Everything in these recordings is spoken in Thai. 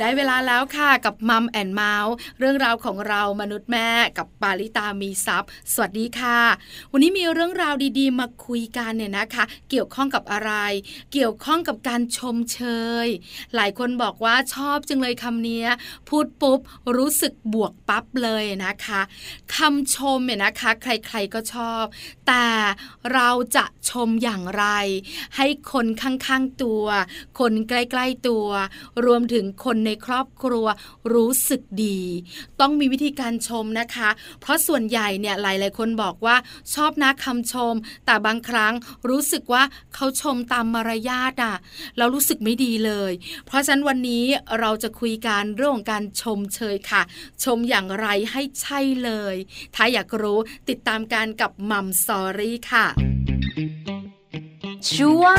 ได้เวลาแล้วค่ะกับ Mom and Mouth เรื่องราวของเรามนุษย์แม่กับปาลิตามีทรัพย์สวัสดีค่ะ วันนี้มีเรื่องราวดีๆ มาคุยกันเนี่ยนะคะ เกี่ยวข้องกับอะไร เกี่ยวข้องกับการชมเชย หลายคนบอกว่าชอบจังเลยคำนี้พูดปุ๊บรู้สึกบวกปั๊บเลยนะคะคำชมเนี่ยนะคะ ใครๆก็ชอบ แต่เราจะชมอย่างไร ให้คนข้างๆตัว คนใกล้ๆตัว รวมถึงคนในครอบครัวรู้สึกดี ต้องมีวิธีการชมนะคะ เพราะส่วนใหญ่เนี่ยหลาย ๆ คนบอกว่าชอบนะคำชม แต่บางครั้งรู้สึกว่าเขาชมตามมารยาทอะเรารู้สึกไม่ดีเลย เพราะฉะนั้นวันนี้เราจะคุยกันเรื่องของการชมเชยค่ะ ชมอย่างไรให้ใช่เลย ถ้าอยากรู้ติดตามกันกับ Mom Story ค่ะช่วง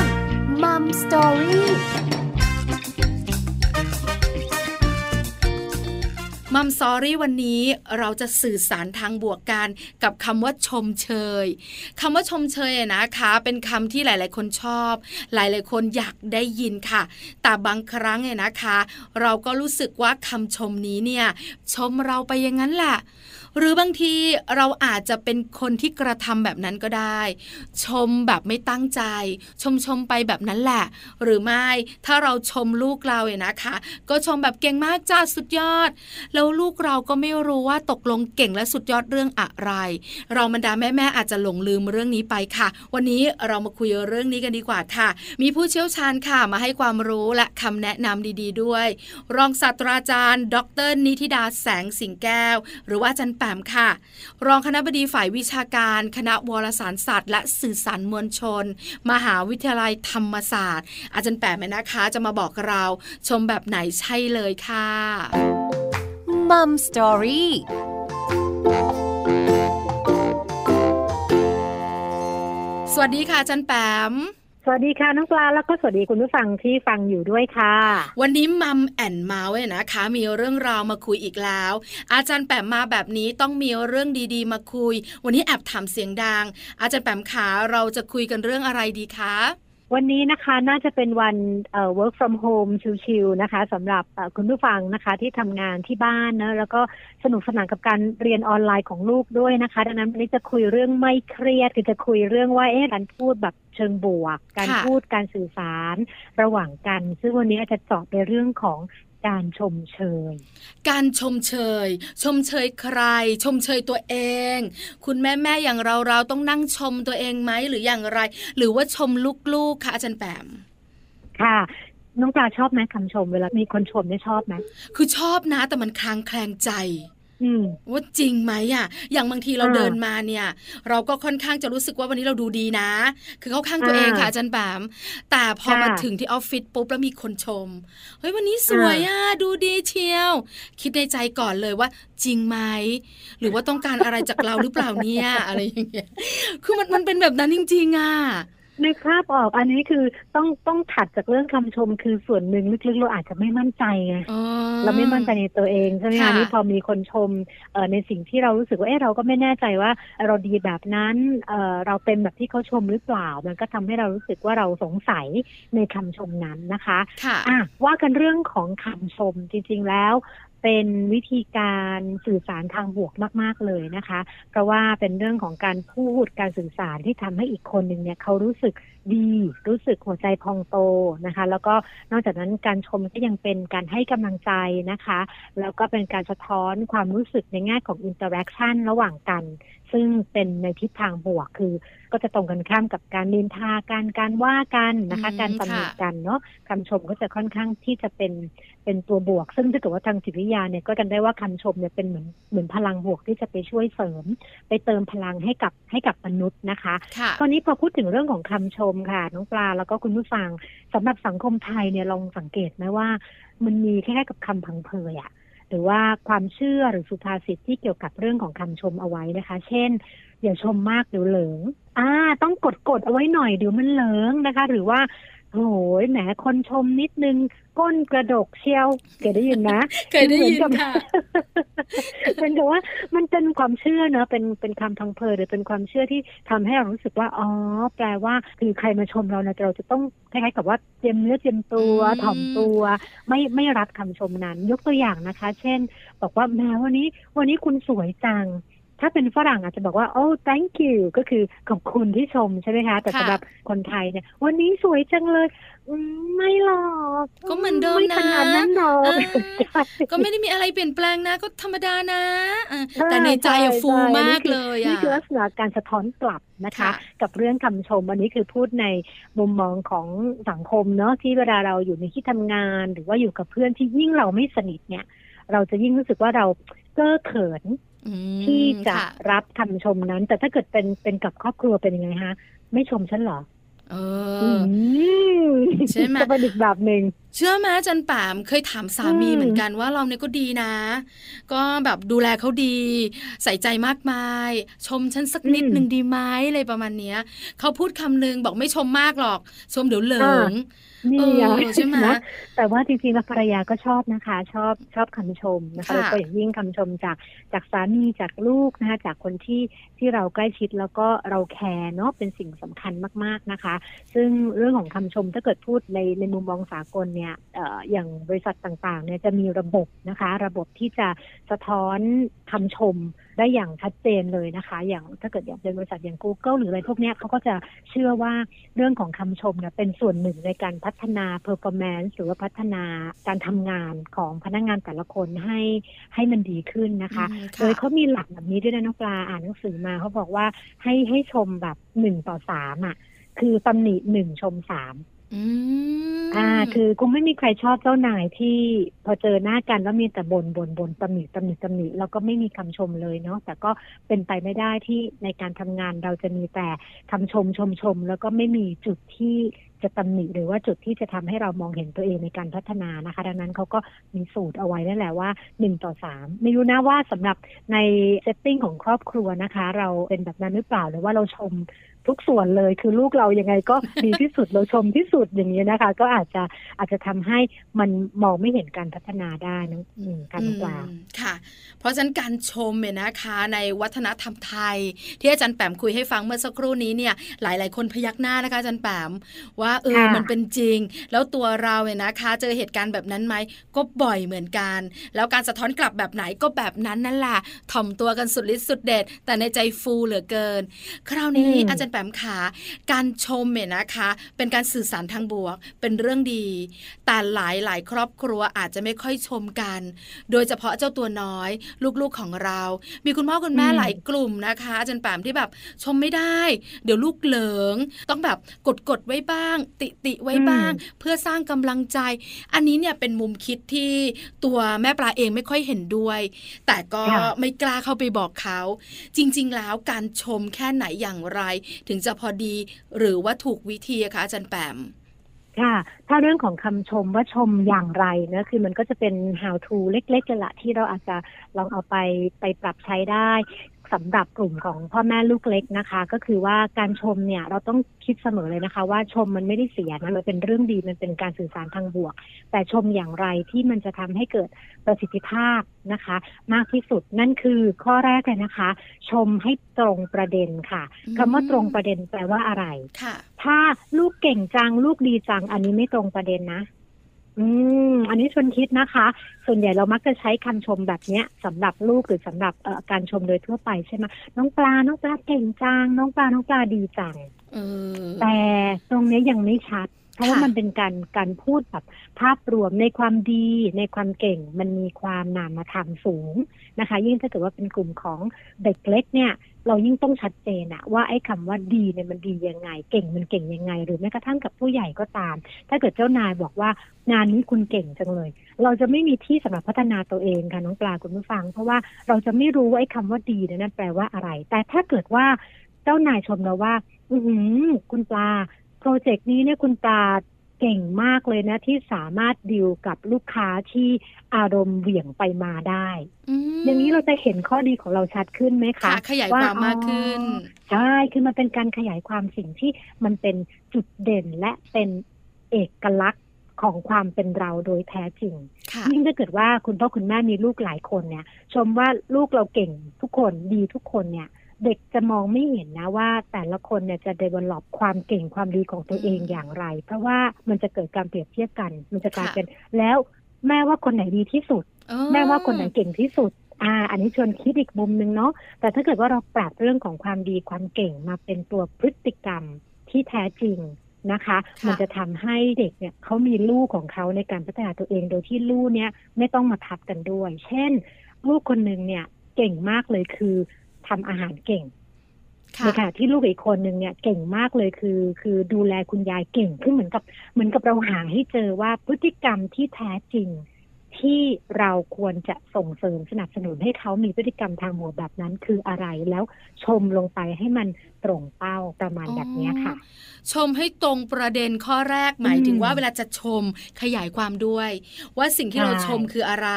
Mom Story Mom Story วันนี้เราจะสื่อสารทางบวกกันกับคำว่าชมเชยคำว่าชมเชยนะคะ เป็นคำที่หลาย ๆ คนชอบ หลาย ๆ คนอยากได้ยินค่ะ แต่บางครั้งเนี่ยนะคะ เราก็รู้สึกว่าคำชมนี้เนี่ยชมเราไปอย่างนั้นแหละ หรือบางทีเราอาจจะเป็นคนที่กระทำแบบนั้นก็ได้ ชมแบบไม่ตั้งใจ ชมชมไปแบบนั้นแหละ หรือไม่ถ้าเราชมลูกเราเนี่ยนะคะ ก็ชมแบบเก่งมากจ้าสุดยอด แล้วลูกเราก็ไม่รู้ว่าตกลงเก่งและสุดยอดเรื่องอะไร เราบรรดาแม่แม่อาจจะหลงลืมเรื่องนี้ไปค่ะ วันนี้เรามาคุยเรื่องนี้กันดีกว่าค่ะ มีผู้เชี่ยวชาญค่ะมาให้ความรู้และคำแนะนำดี ๆ ด้วย รองศาสตราจารย์ ดร นิติดาแสงสิงแก้ว หรือว่าอาจารย์แปมค่ะ รองคณะบดีฝ่ายวิชาการ คณะวารสารศาสตร์ และสื่อสารมวลชน มหาวิทยาลัยธรรมศาสตร์ อาจารย์แปมนะคะ จะมาบอกเราชมแบบไหนใช่เลยค่ะมัมสตอรี่สวัสดีค่ะจันแปม สวัสดีค่ะน้องปลาแล้วก็สวัสดีคุณผู้ฟังที่ฟังอยู่ด้วยค่ะ วันนี้มัมแอนเมาส์นะคะ มีเรื่องราวมาคุยอีกแล้ว อาจารย์แปมมาแบบนี้ต้องมีเรื่องดีๆ มาคุย วันนี้แอบถามเสียงดัง อาจารย์แปมขาเราจะคุยกันเรื่องอะไรดีคะ วันนี้นะคะน่าจะเป็นวันเอ่อ work from home ชิลๆนะคะสำหรับคุณผู้ฟังนะคะที่ทำงานที่บ้านนะแล้วก็สนุกสนานกับการเรียนออนไลน์ของลูกด้วยนะคะ ดังนั้นวันนี้จะคุยเรื่องไม่เครียดคือจะคุยเรื่องว่าเอ๊ะการพูดแบบเชิงบวก การพูดการสื่อสารระหว่างกัน ซึ่งวันนี้จะเจาะในเรื่องของ การชมเชย การชมเชย ชมเชยใคร ชมเชยตัวเอง คุณแม่แม่อย่างเราเราต้องนั่งชมตัวเองไหมหรืออย่างไร หรือว่าชมลูกๆค่ะอาจารย์แปม ค่ะน้องปลาชอบไหมคำชมเวลามีคนชมได้ชอบไหมคือชอบนะแต่มันคลางแคลงใจ ว่าจริงไหมอะ อย่างบางทีเราเดินมาเนี่ย เราก็ค่อนข้างจะรู้สึกว่าวันนี้เราดูดีนะ คือเขาข้างตัวเองค่ะอาจารย์แบมแต่พอมาถึงที่ออฟฟิศปุ๊บแล้วมีคนชม เฮ้ยวันนี้สวยอะดูดีเชียว คิดในใจก่อนเลยว่าจริงไหม หรือว่าต้องการอะไรจากเราหรือเปล่าเนี่ย อะไรอย่างเงี้ย คือมันมันเป็นแบบนั้นจริงๆอะในคราบออกอันนี้คือต้องต้องถัดจากเรื่องคำชมคือส่วนหนึ่งลึกๆเราอาจจะไม่มั่นใจไงเราไม่มั่นใจในตัวเองใช่ไหมคะนี่พอมีคนชมเอในสิ่งที่เรารู้สึกว่าเออเราก็ไม่แน่ใจว่าเราดีแบบนั้นเออเราเป็นแบบที่เขาชมหรือเปล่า มันก็ทำให้เรารู้สึกว่าเราสงสัยในคำชมนั้นนะคะะว่ากันเรื่องของคำชมจริง ๆแล้ว เป็นวิธีการสื่อสารทางบวกมาก ๆเลยนะคะ เพราะว่าเป็นเรื่องของการพูดการสื่อสารที่ทำให้อีกคนหนึ่งเนี่ยเขารู้สึก ดี รู้สึกหัวใจพองโตนะคะ แล้วก็นอกจากนั้นการชมก็ยังเป็นการให้กำลังใจนะคะ แล้วก็เป็นการสะท้อนความรู้สึกในแง่ของ interaction ระหว่างกัน ซึ่งเป็นในทิศทางบวกคือ ก็จะตรงกันข้ามกับการนินทาการการว่ากันนะคะ การตำหนิกันเนาะคำชมก็จะค่อนข้างที่จะเป็นเป็นตัวบวก ซึ่งถ้าเกิดว่าทางจิตวิทยาเนี่ยก็กล่าวได้ว่าคำชมเนี่ยเป็นเหมือนเหมือนพลังบวกที่จะไปช่วยเสริม ไปเติมพลังให้กับให้กับมนุษย์นะคะ ตอนนี้พอพูดถึงเรื่องของคำชมค่ะน้องปลาแล้วก็คุณผู้ฟังสำหรับสังคมไทยเนี่ยลองสังเกตไหมว่า มันมีแค่กับคำพังเพยอะหรือว่าความเชื่อหรือสุภาษิตที่เกี่ยวกับเรื่องของคำชมเอาไว้นะคะ เช่น อย่าชมมากเดี๋ยวเหลิง อ่า ต้องกดกดเอาไว้หน่อยเดี๋ยวมันเหลิงนะคะ หรือว่า โอ้ยแหมคนชมนิดนึง ก้นกระดกเชียวเคยได้ยินนะเคยได้ยินค่ะเป็นแต่ว่ามันเป็นความเชื่อเนอะเป็นเป็นคำพังเพยหรือเป็นความเชื่อที่ทำให้เรารู้สึกว่าอ๋อแปลว่า คือใครมาชมเราเนี่ยเราจะต้องคล้ายๆกับว่าเตรียมเนื้อเตรียมตัวอืมถ่อมตัว ไม่ไม่รับคำชมนั้น ยกตัวอย่างนะคะ เช่น บอกว่าแหมวันนี้ วันนี้คุณสวยจัง ถ้าเป็นฝรั่งอาจจะบอกว่าโอ้ thank you ก็คือขอบคุณที่ชมใช่ไหมคะ แต่ค่ะสำหรับคนไทยเนี่ย วันนี้สวยจังเลยอืมไม่หรอก ก็เหมือนเดิมนะไม่ขนาดนั้นหรอกอ่าใช่ก็ไม่ได้มีอะไรเปลี่ยนแปลงนะ ก็ธรรมดานะอะใช่แต่ในใจอะช่ฟูช่มากนี่คือเลยนี่อะคือลักษณะการสะท้อนกลับนะคะค่ะกับเรื่องคำชมอันนี้คือพูดในมุมมองของสังคมเนาะที่เวลาเราอยู่ในที่ทำงาน หรือว่าอยู่กับเพื่อนที่ยิ่งเราไม่สนิทเนี่ย เราจะยิ่งรู้สึกว่าเราเก้อเขินอืม ที่จะค่รับคำชมนั้น แต่ถ้าเกิดเป็นเป็นกับครอบครัวเป็นยังไงฮะ ไม่ชมฉันเหรอเออือมใช่ไหมจะเป็นอีกแบบหนึ่ง เชื่อไหมอาจันป่ามเคยถามสามีอืมเหมือนกันว่าเราเนี่ยก็ดีนะ ก็แบบดูแลเขาดี ใส่ใจมากมาย ชมฉันสักนิดหนึ่งดีไหมอะไรประมาณเนี้ยเขาพูดคำนึงบอกไม่ชมมากหรอก ชมเดี๋ยวเหลิงนี่เอไงอใช่ไหมนะแต่ว่าจริงๆแล้วภรรยาก็ชอบนะคะ ชอบชอบคำชมนะคะค่ะโดยเฉพาะอย่างยิ่งคำชมจากจากสามีจากลูกนะคะจากคนที่ที่เราใกล้ชิดแล้วก็เราแคร์เนาะเป็นสิ่งสำคัญมากๆนะคะ ซึ่งเรื่องของคำชมถ้าเกิดพูดในในมุมมองสากลเนี่ยเอ่ออย่างบริษัทต่างๆเนี่ยจะมีระบบนะคะ ระบบที่จะสะท้อนคำชมได้อย่างชัดเจนเลยนะคะ อย่างถ้าเกิดอย่างเป็นบริษัทอย่าง Google หรืออะไรพวกเนี้ยเขาก็จะเชื่อว่าเรื่องของคำชมเนี่ยเป็นส่วนหนึ่งในการพัฒนา performance หรือว่าพัฒนาการทำงานของพนักงานแต่ละคนให้ให้มันดีขึ้นนะคะอืมโดยเขามีหลักแบบนี้ด้วยนะน้องปลาอ่านหนังสือมาเขาบอกว่าให้ให้ชมแบบหนึ่งต่อสามอะคือตำหนิหนึ่งชมสาม อืมอ่า คือคงไม่มีใครชอบเจ้านายที่พอเจอหน้ากันแล้วมีแต่บน่นบ่นบ่นตำหนิตำหนิตำหนิแล้วก็ไม่มีคำชมเลยเนาะแต่ก็เป็นไปไม่ได้ที่ในการทำงานเราจะมีแต่คำชมชมชม แล้วก็ไม่มีจุดที่จะตำหนิหรือว่าจุดที่จะทำให้เรามองเห็นตัวเองในการพัฒนานะคะ ดังนั้นเขาก็มีสูตรเอาไว้นั่นแหละว่าหนึ่งต่อสามไม่รู้นะว่าสำหรับในเซตติ้งของครอบครัวนะคะ เราเป็นแบบนั้นหรือเปล่าหรือว่าเราชม ทุกส่วนเลย คือลูกเรายังไงก็ดีที่สุดเราชมที่สุดอย่างนี้นะคะ ก็อาจจะอาจจะทำให้มันมองไม่เห็นการพัฒนาได้นะอืมการน้องปลาอืมค่ะ เพราะฉะนั้นการชมเนี่ยนะคะ ในวัฒนธรรมไทย ที่อาจารย์แปมคุยให้ฟังเมื่อสักครู่นี้เนี่ย หลาย ๆ คนพยักหน้านะคะอาจารย์แปมว่าเออค่ะมันเป็นจริง แล้วตัวเราเนี่ยนะคะ เจอเหตุการณ์แบบนั้นไหมก็บ่อยเหมือนกัน แล้วการสะท้อนกลับแบบไหนก็แบบนั้นนั่นแหละถ่อมตัวกันสุดฤทธิ์สุดเด็ดแต่ในใจฟูเหลือเกิน คราวนี้อืมอาจารย์แปมขาการชมเนี่ยนะคะ เป็นการสื่อสารทางบวก เป็นเรื่องดี แต่หลายหลายๆครอบครัวอาจจะไม่ค่อยชมกัน โดยเฉพาะเจ้าตัวน้อย ลูกๆของเรา มีคุณพ่อคุณแม่อืมหลายกลุ่มนะคะอาจารย์แปมที่แบบชมไม่ได้ เดี๋ยวลูกเหลิง ต้องแบบกดกดๆไว้บ้าง ติติๆไว้บ้าง เพื่อสร้างกำลังใจ อันนี้เนี่ยเป็นมุมคิดที่ตัวแม่ปลาเองไม่ค่อยเห็นด้วย แต่ก็ค่ะไม่กล้าเข้าไปบอกเขา จริง ๆ แล้วการชมแค่ไหนอย่างไรถึงจะพอดี หรือว่าถูกวิธีอะคะอาจารย์แปมค่ะ ถ้าเรื่องของคำชมว่าชมอย่างไรนะคือมันก็จะเป็น how to เล็กๆกันละที่เราอาจจะลองเอาไปไปปรับใช้ได้ สำหรับกลุ่มของพ่อแม่ลูกเล็กนะคะ ก็คือว่าการชมเนี่ยเราต้องคิดเสมอเลยนะคะ ว่าชมมันไม่ได้เสียนะมันเป็นเรื่องดีมันเป็นการสื่อสารทางบวก แต่ชมอย่างไรที่มันจะทำให้เกิดประสิทธิภาพนะคะ มากที่สุดนั่นคือข้อแรกเลยนะคะ ชมให้ตรงประเด็นค่ะอืมคำว่าตรงประเด็นแปลว่าอะไรค่ะถ้าลูกเก่งจังลูกดีจังอันนี้ไม่ตรงประเด็นนะ อืม อันนี้ชวนคิดนะคะ ส่วนใหญ่เรามักจะใช้คำชมแบบเนี้ยสำหรับลูกหรือสำหรับเอ่อการชมโดยทั่วไปใช่ไหมน้องปลา น้องปลาเก่งจัง น้องปลา น้องปลาดีจังเออแต่ตรงเนี้ยยังไม่ชัด เพราะว่าค่ะมันเป็นการการพูดแบบภาพรวมในความดีในความเก่งมันมีความนามธรรมสูงนะคะ ยิ่งถ้าเกิดว่าเป็นกลุ่มของเด็กเล็กเนี่ย เรายิ่งต้องชัดเจนอะว่าไอ้คำว่าดีเนี่ยมันดียังไง เก่งมันเก่งยังไง หรือแม้กระทั่งกับผู้ใหญ่ก็ตาม ถ้าเกิดเจ้านายบอกว่างานนี้คุณเก่งจังเลย เราจะไม่มีที่สำหรับพัฒนาตัวเองค่ะน้องปลาคุณผู้ฟัง เพราะว่าเราจะไม่รู้ว่าไอ้คำว่าดีเนี่ยนั่นแปลว่าอะไร แต่ถ้าเกิดว่าเจ้านายชมเราว่า อือหือ คุณปลาโปรเจกต์นี้เนี่ยคุณปลา เก่งมากเลยนะ ที่สามารถดิวกับลูกค้าที่อารมณ์เหวี่ยงไปมาได้มอย่างนี้เราจะเห็นข้อดีของเราชัดขึ้นไหมค่ะคะขยายความมากขึ้นอ๋อใช่คือมันเป็นการขยายความสิ่งที่มันเป็นจุดเด่นและเป็นเอเอกลักษณ์ของความเป็นเราโดยแท้จริงค่ะยิ่งถ้าเกิดว่าคุณพ่อคุณแม่มีลูกหลายคนเนี่ย ชมว่าลูกเราเก่งทุกคนดีทุกคนเนี่ย เด็กจะมองไม่เห็นนะว่าแต่ละคนเนี่ยจะ develop ความเก่งความดีของตัวเองอืมอย่างไร เพราะว่ามันจะเกิดการเปรียบเทียบกัน มันจะกลายค่ะเป็นแล้วแม่ว่าคนไหนดีที่สุดเออแม่ว่าคนไหนเก่งที่สุดอ่าอันนี้ชวนคิดอีกมุมหนึ่งเนาะแต่ถ้าเกิดว่าเราปรับเรื่องของความดีความเก่งมาเป็นตัวพฤติกรรมที่แท้จริงนะคะค่ะมันจะทำให้เด็กเนี่ยเขามีลูกของเขาในการพัฒนาตัวเองโดยที่ลูกเนี่ยไม่ต้องมาทับกันด้วย เช่น ลูกคนหนึ่งเนี่ยเก่งมากเลยคือ ทำอาหารเก่งค่ะในขณะที่ลูกอีกคนหนึ่งเนี่ยเก่งมากเลยคือ คือดูแลคุณยายเก่งขึ้นเหมือนกับเหมือนกับเราหาให้เจอว่าพฤติกรรมที่แท้จริง ที่เราควรจะส่งเสริมสนับสนุนให้เขามีพฤติกรรมทางหมวดแบบนั้นคืออะไรแล้วชมลงไปให้มันตรงเป้าประมาณแบบเนี้ยค่ะ ชมให้ตรงประเด็นข้อแรกหมายถึงอืมว่าเวลาจะชมขยายความด้วย ว่าสิ่งที่ใช่เราชมคืออะไร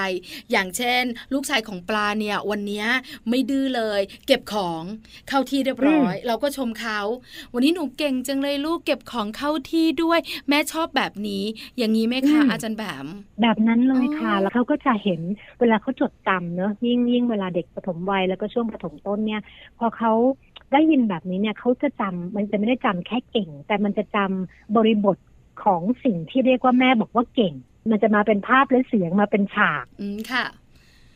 อย่างเช่น ลูกชายของปลาเนี่ยวันเนี้ยไม่ดื้อเลย เก็บของเข้าที่เรียบร้อย เราก็ชมเขาวันนี้หนูเก่งจังเลยลูกเก็บของเข้าที่ด้วย แม่ชอบแบบนี้ อย่างนี้ไหมคะอืมอาจารย์แบมแบบนั้นเลยค่ะอ๋อแล้วเขาก็จะเห็นเวลาเขาจดจำเนอะยิ่งยิ่งเวลาเด็กปฐมวัยแล้วก็ช่วงปฐมต้นเนี่ย พอเขาได้ยินแบบนี้เนี่ยเขาจะจำมันจะไม่ได้จำแค่เก่ง แต่มันจะจำบริบทของสิ่งที่เรียกว่าแม่บอกว่าเก่ง มันจะมาเป็นภาพและเสียงมาเป็นฉาก อืมค่ะ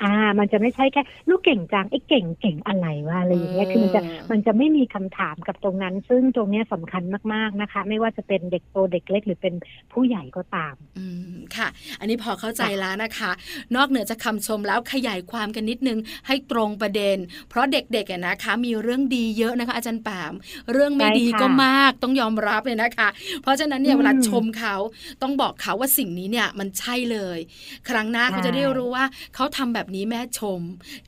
อ่า มันจะไม่ใช่แค่ลูกเก่งจังไอ้เก่งเก่งอะไรวะอะไรอย่างเงี้ยเออคือมันจะมันจะไม่มีคำถามกับตรงนั้น ซึ่งตรงเนี้ยสำคัญมากๆนะคะ ไม่ว่าจะเป็นเด็กโตเด็กเล็กหรือเป็นผู้ใหญ่ก็ตาม อืมค่ะ อันนี้พอเข้าใจแล้วนะคะ นอกเหนือจากคำชมแล้วขยายความกันนิดนึงให้ตรงประเด็น เพราะเด็กๆอะนะคะ มีเรื่องดีเยอะนะคะ อาจารย์แปมเรื่องไม่ใช่ดีค่ะก็มากต้องยอมรับเลยนะคะ เพราะฉะนั้นเนี่ยอืมเวลาชมเขาต้องบอกเขาว่าสิ่งนี้เนี่ยมันใช่เลย ครั้งหน้าใช่เขาจะได้รู้ว่าเขาทำแบบนี้แม่ชม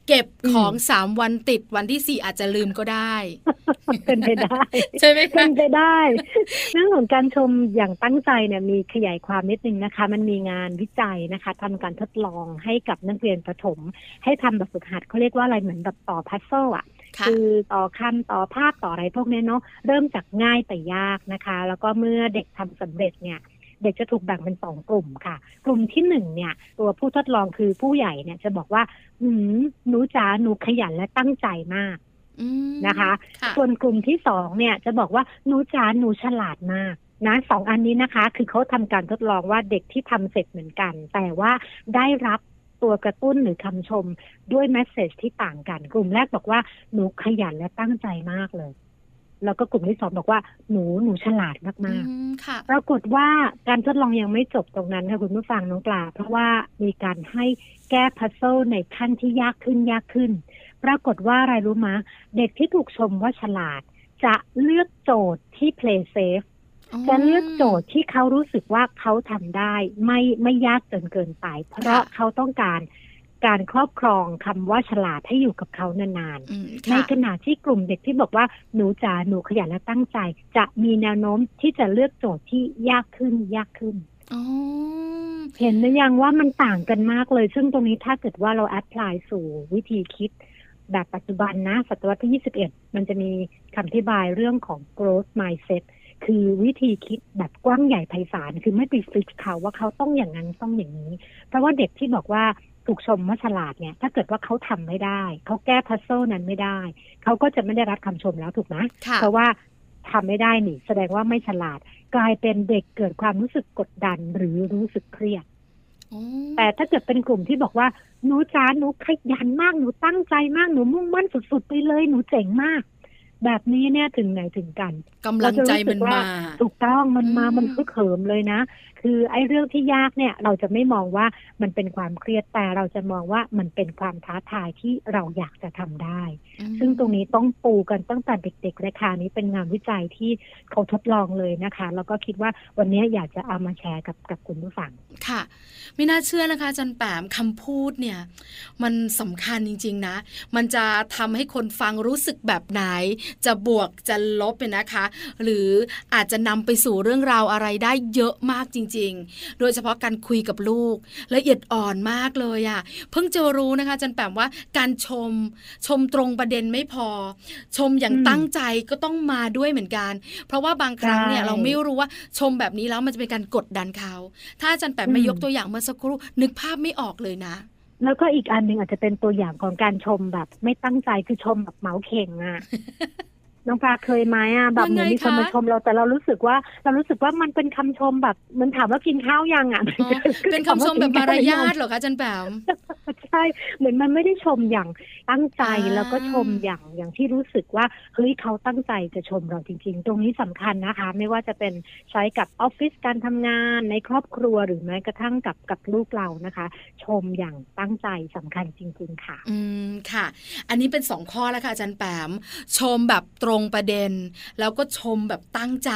เก็บของสามวันติดวันที่สี่อาจจะลืมก็ได้ เป็นไปได้ใช่ไหมเป็คะนไปได้ เรื่องของการชมอย่างตั้งใจเนี่ยมีขยายความนิดนึงนะคะ มันมีงานวิจัยนะคะทำการทดลองให้กับนักเรียนประถม ให้ทำแบบฝึกหัดเขาเรียกว่าอะไรเหมือนแบบต่อพัซเซิลอะค่ะคือต่อคำต่อภาพต่ออะไรพวกนี้เนาะเริ่มจากง่ายแต่ยากนะคะ แล้วก็เมื่อเด็กทำสำเร็จเนี่ย เด็กจะถูกแบ่งเป็นสองกลุ่มค่ะ กลุ่มที่หนึ่งเนี่ย ตัวผู้ทดลองคือผู้ใหญ่เนี่ยจะบอกว่าหืมหนูจ๋าหนูขยันและตั้งใจมากอืมนะคะค่ะส่วนกลุ่มที่สองเนี่ยจะบอกว่าหนูจ๋าหนูฉลาดมากนะสองอันนี้นะคะ คือเขาทำการทดลองว่าเด็กที่ทำเสร็จเหมือนกัน แต่ว่าได้รับตัวกระตุ้นหรือคำชมด้วยแมสเซจที่ต่างกัน กลุ่มแรกบอกว่าหนูขยันและตั้งใจมากเลย แล้วก็กลุ่มที่สองบอกว่าหนูหนูฉลาดอืมากมค่ะๆปรากฏว่าการทดลองยังไม่จบตรงนั้นค่ะคุณผู้ฟังน้องปลา เพราะว่ามีการให้แก้พัซเซิลในขั้นที่ยากขึ้นยากขึ้น ปรากฏว่าอะไรรู้มะ เด็กที่ถูกชมว่าฉลาด จะเลือกโจทย์ที่ play safe จะเลือกโจทย์ที่เขารู้สึกว่าเขาทำได้ ไม่ไม่ยากจนเกินไป เพราะเขาต้องการ การครอบครองคำว่าฉลาดให้อยู่กับเขานานอืมๆในค่ะขณะที่กลุ่มเด็กที่บอกว่าหนูจ๋าหนูขยันและตั้งใจ จะมีแนวโน้มที่จะเลือกโจทย์ที่ยากขึ้นยากขึ้นอ๋อเห็นหรือยังว่ามันต่างกันมากเลย ซึ่งตรงนี้ถ้าเกิดว่าเราแอพพลายสู่วิธีคิด แบบปัจจุบันนะศตวรรษที่ 21 มันจะมีคำอธิบายเรื่องของ growth mindset คือวิธีคิดแบบกว้างใหญ่ไพศาล คือไม่ไปฟิกเขาว่าเขาต้องอย่างนั้นต้องอย่างนี้ เพราะว่าเด็กที่บอกว่า ถูกชมว่าฉลาดเนี่ย ถ้าเกิดว่าเขาทำไม่ได้ เขาแก้พัซเซิลนั้นไม่ได้ เขาก็จะไม่ได้รับคำชมแล้วถูกไหมค่ะเพราะว่าทำไม่ได้นี่ แสดงว่าไม่ฉลาด กลายเป็นเด็กเกิดความรู้สึกกดดันหรือรู้สึกเครียดอ๋อแต่ถ้าเกิดเป็นกลุ่มที่บอกว่าหนูจ้าหนูขยันมากหนูตั้งใจมากหนูมุ่งมั่นสุดๆไปเลยหนูเจ๋งมาก แบบนี้เนี่ยถึงไหนถึงกันกำลังใจมันมาถูกต้องมันมาอืมมันฮึกเหิมเลยนะ คือไอ้เรื่องที่ยากเนี่ย เราจะไม่มองว่ามันเป็นความเครียดแต่เราจะมองว่ามันเป็นความท้าทายที่เราอยากจะทำได้อืมซึ่งตรงนี้ต้องปูกันตั้งแต่เด็กๆเลยค่ะนี้เป็นงานวิจัยที่เขาทดลองเลยนะคะ แล้วก็คิดว่าวันนี้อยากจะเอามาแชร์กับกับคุณผู้ฟังค่ะ ไม่น่าเชื่อนะคะอาจันแปมคำพูดเนี่ย มันสำคัญจริง ๆ นะ มันจะทำให้คนฟังรู้สึกแบบไหนจะบวกจะลบเป็นนะคะ หรืออาจจะนำไปสู่เรื่องราวอะไรได้เยอะมากจริง ๆ โดยเฉพาะการคุยกับลูกละเอียดอ่อนมากเลยอะ่ะเพิ่งจะรู้นะคะจันแปมว่าการชมชมตรงประเด็นไม่พอ ชมอย่างตั้งใจก็ต้องมาด้วยเหมือนกัน เพราะว่าบางครั้งเนี่ยเราไม่รู้ว่าชมแบบนี้แล้วมันจะเป็นการกดดันเขา ถ้าจันแปมไม่ยกตัวอย่างเมื่อสักครู่นึกภาพไม่ออกเลยนะ แล้วก็อีกอันหนึ่งอาจจะเป็นตัวอย่างของการชมแบบ ไม่ตั้งใจคือชมแบบเมาเข่งอะ น้องปลาเคยไหมอะแบบเหมือนมีคนมาชมเราแต่เรารู้สึกว่าเรารู้สึกว่ามันเป็นคำชมแบบเหมันถามว่ากินข้าวยังอะเป็นคำชมแบบมารยาทเหรอคะจันแปมใช่เหมือนมันไม่ได้ชมอย่างตั้งใจแล้วก็ชมอย่างอย่างที่รู้สึกว่าเฮ้ยเขาตั้งใจจะชมเราจริง ๆ ตรงนี้สำคัญนะคะ ไม่ว่าจะเป็นใช้กับออฟฟิศการทำงานในครอบครัวหรือแม้กระทั่งกับกับลูกเรานะคะ ชมอย่างตั้งใจสำคัญจริง ๆ ค่ะ อืมค่ะ อันนี้เป็นสองข้อแล้วค่ะอาจารย์แปมชมแบบตรงงประเด็น แล้วก็ชมแบบตั้งใจ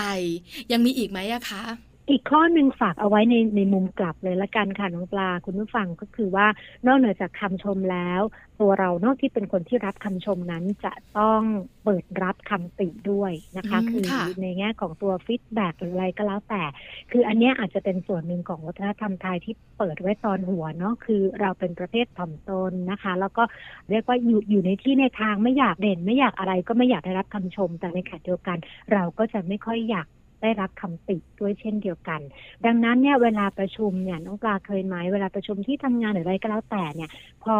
ยังมีอีกไหมอะคะ อีกข้อหนึ่งฝากเอาไว้ในในมุมกลับเลยละกันค่ะน้องปลาคุณผู้ฟังก็คือว่านอกเหนือจากคำชมแล้ว ตัวเรานอกที่เป็นคนที่รับคำชมนั้นจะต้องเปิดรับคำติด้วยนะคะอืมคือค่ะในแง่ของตัว feedback หรืออะไรก็แล้วแต่ คืออันเนี้ยอาจจะเป็นส่วนหนึ่งของวัฒนธรรมไทยที่เปิดไว้ตอนหัวเนาะคือเราเป็นประเภทถ่อมตนนะคะ แล้วก็เรียกว่าอยู่อยู่ในที่ในทางไม่อยากเด่น ไม่อยากอะไรก็ไม่อยากได้รับคำชม แต่ในขณะเดียวกัน เราก็จะไม่ค่อยอยาก ได้รับคำติด้วยเช่นเดียวกัน ดังนั้นเนี่ยเวลาประชุมเนี่ยน้องปลาเคยไหมเวลาประชุมที่ทำงานหรืออะไรก็แล้วแต่เนี่ยพอ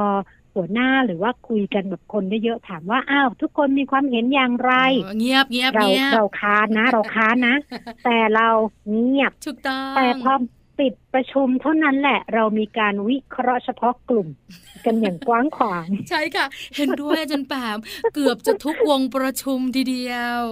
หัวหน้าหรือว่าคุยกันแบบคนเยอะๆถามว่าอ้าวทุกคนมีความเห็นอย่างไรอ๋อเงียบเงียบเราเงียบเราค้านนะ เราค้านนะ แต่เราเงียบถูกต้องแต่พอปิดประชุมเท่านั้นแหละเรามีการวิเคราะห์เฉพาะกลุ่ม กันอย่างกว้างขวาง ใช่ค่ะ เห็นด้วยอาจารย์แปมเกือบจะทุกวงประชุมทีเดียว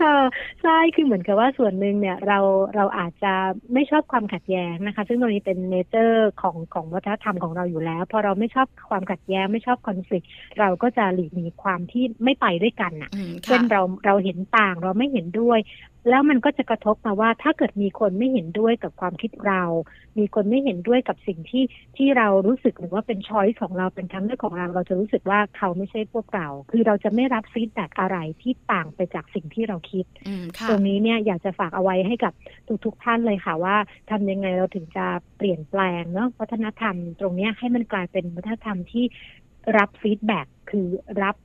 ค่ะใช่คือเหมือนกับว่าส่วนหนึ่งเนี่ยเราเราอาจจะไม่ชอบความขัดแย้งนะคะ ซึ่งตรงนี้เป็นเนเจอร์ของของวัฒนธรรมของเราอยู่แล้ว พอเราไม่ชอบความขัดแย้งไม่ชอบคอนฟ lict เราก็จะหลีกหนีความที่ไม่ไปด้วยกันน่ะอืมเช่ค่ะนเราเราเห็นต่างเราไม่เห็นด้วย แล้วมันก็จะกระทบมาว่าถ้าเกิดมีคนไม่เห็นด้วยกับความคิดเรามีคนไม่เห็นด้วยกับสิ่งที่ที่เรารู้สึกหรือว่าเป็นช้อยส์ของเราเป็นทางเลือกของเราเราจะรู้สึกว่าเขาไม่ใช่พวกเรา คือเราจะไม่รับฟีดแบ็กอะไรที่ต่างไปจากสิ่งที่เราคิดอืมค่ะตรงนี้เนี่ยอยากจะฝากเอาไว้ให้กับทุกๆท่านเลยค่ะว่าทำยังไงเราถึงจะเปลี่ยนแปลงเนาะวัฒนธรรมตรงเนี้ยให้มันกลายเป็นวัฒนธรรมที่รับฟีดแบ็กคือรับ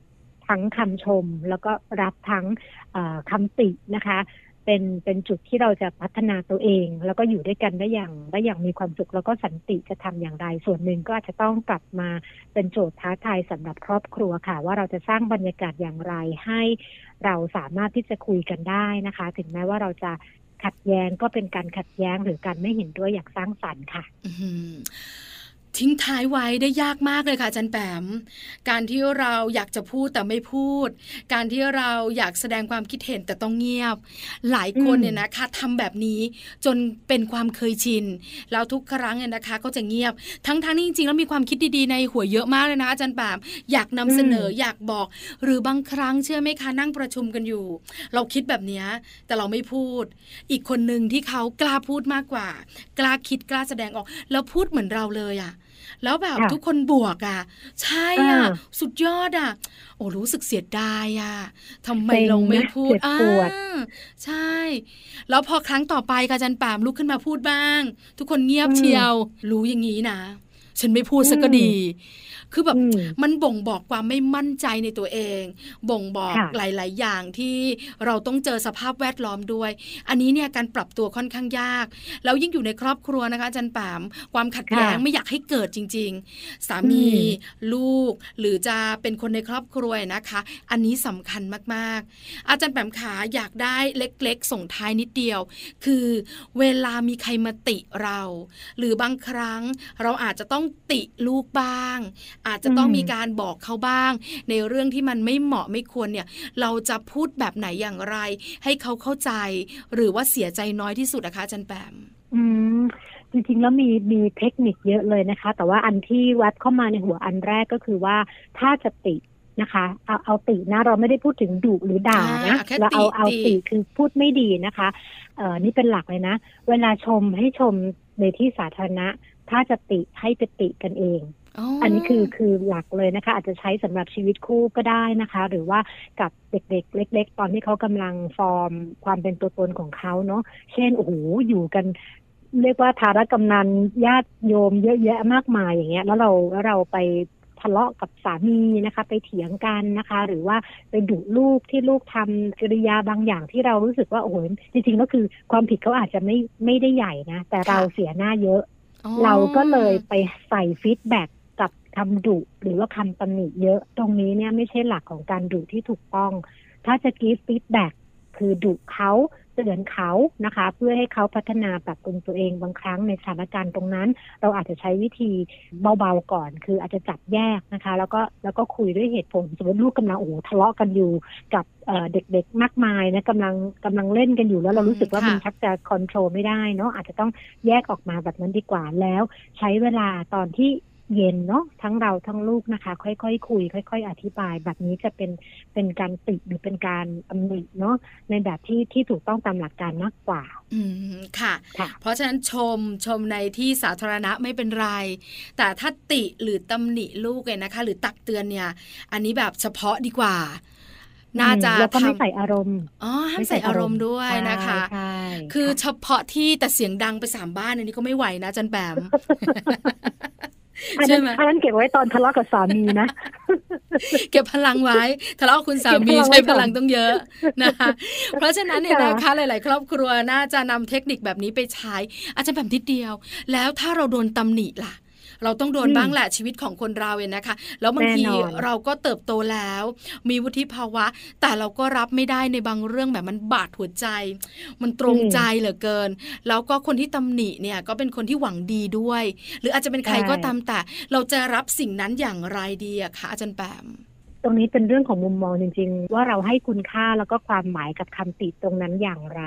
ทั้งคำชมแล้วก็รับทั้งเอ่อคำตินะคะ เป็นเป็นจุดที่เราจะพัฒนาตัวเอง แล้วก็อยู่ด้วยกันได้อย่างได้อย่างมีความสุขแล้วก็สันติจะทำอย่างไร ส่วนหนึ่งก็อาจจะต้องกลับมาเป็นโจทย์ท้าทายสำหรับครอบครัวค่ะ ว่าเราจะสร้างบรรยากาศอย่างไรให้เราสามารถที่จะคุยกันได้นะคะ ถึงแม้ว่าเราจะขัดแย้งก็เป็นการขัดแย้งหรือการไม่เห็นด้วยอย่างสร้างสรรค์ค่ะ ทิ้งท้ายไว้ได้ยากมากเลยค่ะอาจันแปม การที่เราอยากจะพูดแต่ไม่พูด การที่เราอยากแสดงความคิดเห็นแต่ต้องเงียบ หลายคนอืมเนี่ยนะคะทำแบบนี้จนเป็นความเคยชิน แล้วทุกครั้งเนี่ยนะคะ ก็จะเงียบ ทั้งๆที่จริงๆแล้วมีความคิดดีๆในหัวเยอะมากเลยนะอาจารย์แปม อยากนำเสนออยากบอก หรือบางครั้งเชื่อไหมคะนั่งประชุมกันอยู่ เราคิดแบบเนี้ยแต่เราไม่พูด อีกคนหนึ่งที่เขากล้าพูดมากกว่า กล้าคิดกล้าแสดงออก แล้วพูดเหมือนเราเลยอะ แล้วแบบค่ะทุกคนบวกอะใช่อะอ่าสุดยอดอะโอ้รู้สึกเสียดายอะทำไมเซ็งเราไม่นะพูดเจ็บปวดอ่าใช่ แล้วพอครั้งต่อไปกาจันปามลุกขึ้นมาพูดบ้าง ทุกคนเงียบเชียว รู้อย่างนี้นะ ฉันไม่พูดสักก็ดี คือแบบอืมมันบ่งบอกความไม่มั่นใจในตัวเอง บ่งบอกค่ะหลาย ๆ อย่างที่เราต้องเจอสภาพแวดล้อมด้วย อันนี้เนี่ยการปรับตัวค่อนข้างยาก แล้วยิ่งอยู่ในครอบครัวนะคะอาจันปามความขัดแย้งค่ะไม่อยากให้เกิดจริง ๆ สามีอืมลูก หรือจะเป็นคนในครอบครัวนะคะ อันนี้สำคัญมาก ๆ อาจารย์แปมขาอยากได้เล็ก ๆ ส่งท้ายนิดเดียว คือเวลามีใครมาติเรา หรือบางครั้งเราอาจจะต้องติลูกบ้าง อาจจะต้องอืมมีการบอกเขาบ้าง ในเรื่องที่มันไม่เหมาะไม่ควรเนี่ย เราจะพูดแบบไหนอย่างไร ให้เขาเข้าใจ หรือว่าเสียใจน้อยที่สุดนะคะอาจารย์แปม อืมจริงๆแล้วมีมีเทคนิคเยอะเลยนะคะ แต่ว่าอันที่วัดเข้ามาในหัวอันแรกก็คือว่าถ้าจะตินะคะเอาเอาตินะเราไม่ได้พูดถึงดุหรือด่านะอ่าแค่เราเอาติเอาติติคือพูดไม่ดีนะคะเอ่อนี่เป็นหลักเลยนะ เวลาชมให้ชมในที่สาธารณะ ถ้าจะติให้ไปติกันเอง อันนี้คือคือหลักเลยนะคะ อาจจะใช้สำหรับชีวิตคู่ก็ได้นะคะ หรือว่ากับเด็ก ๆ เล็ก ๆ ตอนที่เขากำลังฟอร์มความเป็นตัวตนของเขาเนาะเช่นโอ้โหอยู่กันเรียกว่าทารกำนันญาติโยมเยอะแยะมากมายอย่างเงี้ย แล้วเราแล้วเราไปทะเลาะกับสามีนะคะ ไปเถียงกันนะคะ หรือว่าไปดุลูกที่ลูกทำกิริยาบางอย่างที่เรารู้สึกว่าโอ้โหจริงๆแล้วคือความผิดเขาอาจจะไม่ไม่ได้ใหญ่นะแต่เราเสียหน้าเยอะ เราก็เลยไปใส่ feedback กับคำดุหรือว่าคำตำหนิเยอะ ตรงนี้เนี่ยไม่ใช่หลักของการดุที่ถูกต้อง ถ้าจะ give feedback คือดุเขา เตือนเขานะคะ เพื่อให้เขาพัฒนาปรับปรุงตัวเองบางครั้งในสถานการณ์ตรงนั้น เราอาจจะใช้วิธีเบาๆก่อน คืออาจจะจับแยกนะคะ แล้วก็แล้วก็คุยด้วยเหตุผลสมมติลูกกำลังโอ้โหทะเลาะกันอยู่กับเด็กๆมากมายนะกำลังกำลังเล่นกันอยู่แล้วเรารู้สึกว่ามันชักจะ control ไม่ได้เนาะอาจจะต้องแยกออกมาแบบนั้นดีกว่าแล้ว ใช้เวลาตอนที่ เย็นเนาะทั้งเราทั้งลูกนะคะ ค่อยๆคคุย ค่อย ๆ อธิบาย แบบนี้จะเป็นเป็นการติหรือเป็นการตำหนิเนาะในแบบที่ที่ถูกต้องตามหลักการมากกว่า อืมค่ะค่ะเพราะฉะนั้นชมชมในที่สาธารณะไม่เป็นไร แต่ถ้าติหรือตำหนิลูกเนี่ยนะคะ หรือตักเตือนเนี่ย อันนี้แบบเฉพาะดีกว่าน่าจะแล้วก็ไม่ใส่อารมณ์อ๋อห้ามใส่อารมณ์ด้วยนะคะ คือเฉพาะที่แต่เสียงดังไปสามบ้านอันนี้ก็ไม่ไหวนะจันแปม อันนั้นอันนั้นเก็บไว้ตอนทะเลาะกับสามีนะ เก็บพลังไว้ทะเลาะคุณสามีใช้พลังต้องเยอะนะคะ เพราะฉะนั้นเนี่ยนะคะหลาย ๆ ครอบครัวน่าจะนำเทคนิคแบบนี้ไปใช้ อาจจะแบบนิดเดียว แล้วถ้าเราโดนตำหนิล่ะ เราต้องโดนบ้างแหละชีวิตของคนเราเองนะคะ แล้วบางทีเราก็เติบโตแล้ว มีวุฒิภาวะ แต่เราก็รับไม่ได้ในบางเรื่องแบบมันบาดหัวใจ มันตรงใจเหลือเกิน แล้วก็คนที่ตำหนิเนี่ยก็เป็นคนที่หวังดีด้วย หรืออาจจะเป็นใครก็ตามแต่ เราจะรับสิ่งนั้นอย่างไรดีอะคะอาจารย์แปมตรงนี้เป็นเรื่องของมุมมองจริง ๆ ว่าเราให้คุณค่าแล้วก็ความหมายกับคำติตรงนั้นอย่างไร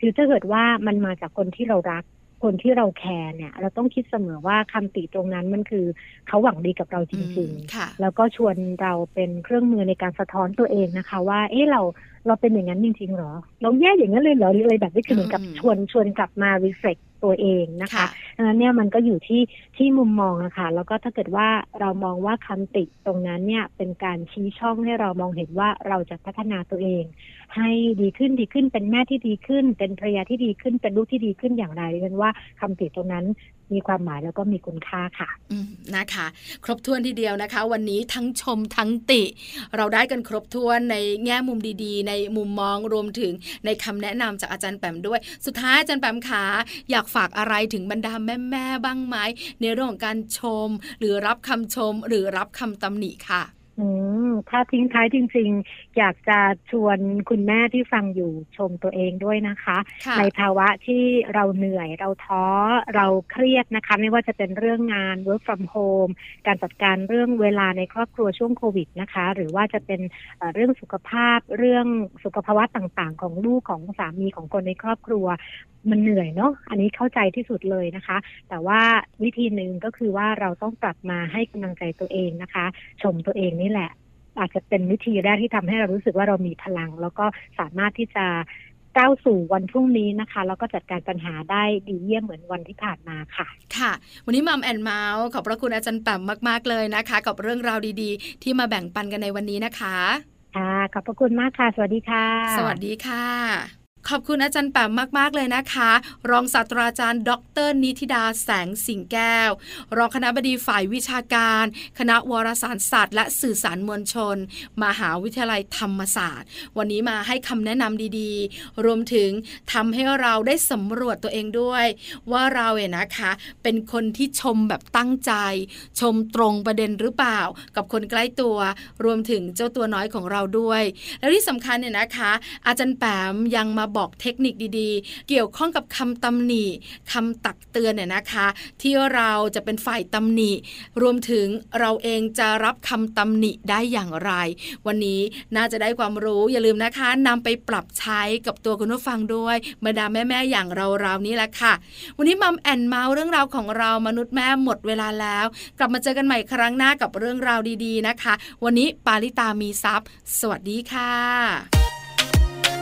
คือถ้าเกิดว่ามันมาจากคนที่เรารัก คนที่เราแคร์เนี่ย เราต้องคิดเสมอว่าคำติตรงนั้นมันคือเขาหวังดีกับเราจริงๆ แล้วก็ชวนเราเป็นเครื่องมือในการสะท้อนตัวเองนะคะ ว่า เอ๊ะเราเราเป็นอย่างนั้นจริงๆหรอ เราแย่อย่างนั้นเลยเหรอหรืออะไรแบบนี้คือเหมือนกับชวนชวนกลับมา reflect ตัวเองนะคะดังนั้นเนี่ยมันก็อยู่ที่ที่มุมมองอะคะ่ะแล้วก็ถ้าเกิดว่าเรามองว่าคำติตรงนั้นเนี่ยเป็นการชี้ช่องให้เรามองเห็นว่าเราจะพัฒนาตัวเอง ให้ดีขึ้นดีขึ้นเป็นแม่ที่ดีขึ้น เป็นภรรยาที่ดีขึ้นเป็นลูกที่ดีขึ้นอย่างไรเรียนว่าคำติตรงนั้นมีความหมายแล้วก็มีคุณค่าค่ะนะคะ ครบถ้วนทีเดียวนะคะ วันนี้ทั้งชมทั้งติ เราได้กันครบถ้วนในแง่มุมดีๆ ในมุมมองรวมถึงในคำแนะนำจากอาจารย์แปมด้วย สุดท้ายอาจารย์แปมขาอยากฝากอะไรถึงบรรดาแม่ๆบ้างไหมในเรื่องของการชม หรือรับคำชมหรือรับคำตำหนิค่ะ ถ้าทิ้งท้ายจริง ๆ อยากจะชวนคุณแม่ที่ฟังอยู่ชมตัวเองด้วยนะคะ ในภาวะที่เราเหนื่อยเราท้อเราเครียดนะคะ ไม่ว่าจะเป็นเรื่องงาน work from home การจัดการเรื่องเวลาในครอบครัวช่วงโควิดนะคะ หรือว่าจะเป็นเรื่องสุขภาพเรื่องสุขภาวะต่างๆ ของลูกของสามีของคนในครอบครัวมันเหนื่อยเนาะ อันนี้เข้าใจที่สุดเลยนะคะ แต่ว่าวิธีหนึ่งก็คือว่าเราต้องกลับมาให้กำลังใจตัวเองนะคะ ชมตัวเองนี่แหละ อาจจะเป็นวิธีแรกที่ทำให้เรารู้สึกว่าเรามีพลัง แล้วก็สามารถที่จะก้าวสู่วันพรุ่งนี้นะคะ แล้วก็จัดการปัญหาได้ดีเยี่ยมเหมือนวันที่ผ่านมาค่ะ ค่ะ วันนี้มัมแอนเมาส์ขอบพระคุณอาจารย์แปมมากๆเลยนะคะ กับเรื่องราวดีๆ ที่มาแบ่งปันกันในวันนี้นะคะ ค่ะ ขอบพระคุณมากค่ะ สวัสดีค่ะ สวัสดีค่ะ ขอบคุณอาจารย์แปมมากๆเลยนะคะ รองศาสตราจารย์ ดร นิติดาแสงสิงแก้ว รองคณะบดีฝ่ายวิชาการ คณะวารสารศาสตร์ และสื่อสารมวลชน มหาวิทยาลัยธรรมศาสตร์ วันนี้มาให้คำแนะนำดีๆ รวมถึงทำให้เราได้สำรวจตัวเองด้วย ว่าเราเนี่ยนะคะ เป็นคนที่ชมแบบตั้งใจ ชมตรงประเด็นหรือเปล่า กับคนใกล้ตัว รวมถึงเจ้าตัวน้อยของเราด้วย แล้วที่สำคัญเนี่ยนะคะ อาจารย์แปมยังมาบอกอกเทคนิคดีๆ เกี่ยวข้องกับคำตำหนิคำตักเตือนเนี่ยนะคะ ที่เราจะเป็นฝ่ายตำหนิ รวมถึงเราเองจะรับคำตำหนิได้อย่างไร วันนี้น่าจะได้ความรู้อย่าลืมนะคะนำไปปรับใช้กับตัวคุณผู้ฟังด้วยบรรดาแม่ๆอย่างเราๆนี้แหละค่ะ วันนี้ Mom and Mouth เรื่องราวของเรามนุษย์แม่หมดเวลาแล้ว กลับมาเจอกันใหม่ครั้งหน้ากับเรื่องราวดีๆนะคะ วันนี้ปาริตามีทรัพย์สวัสดีค่ะ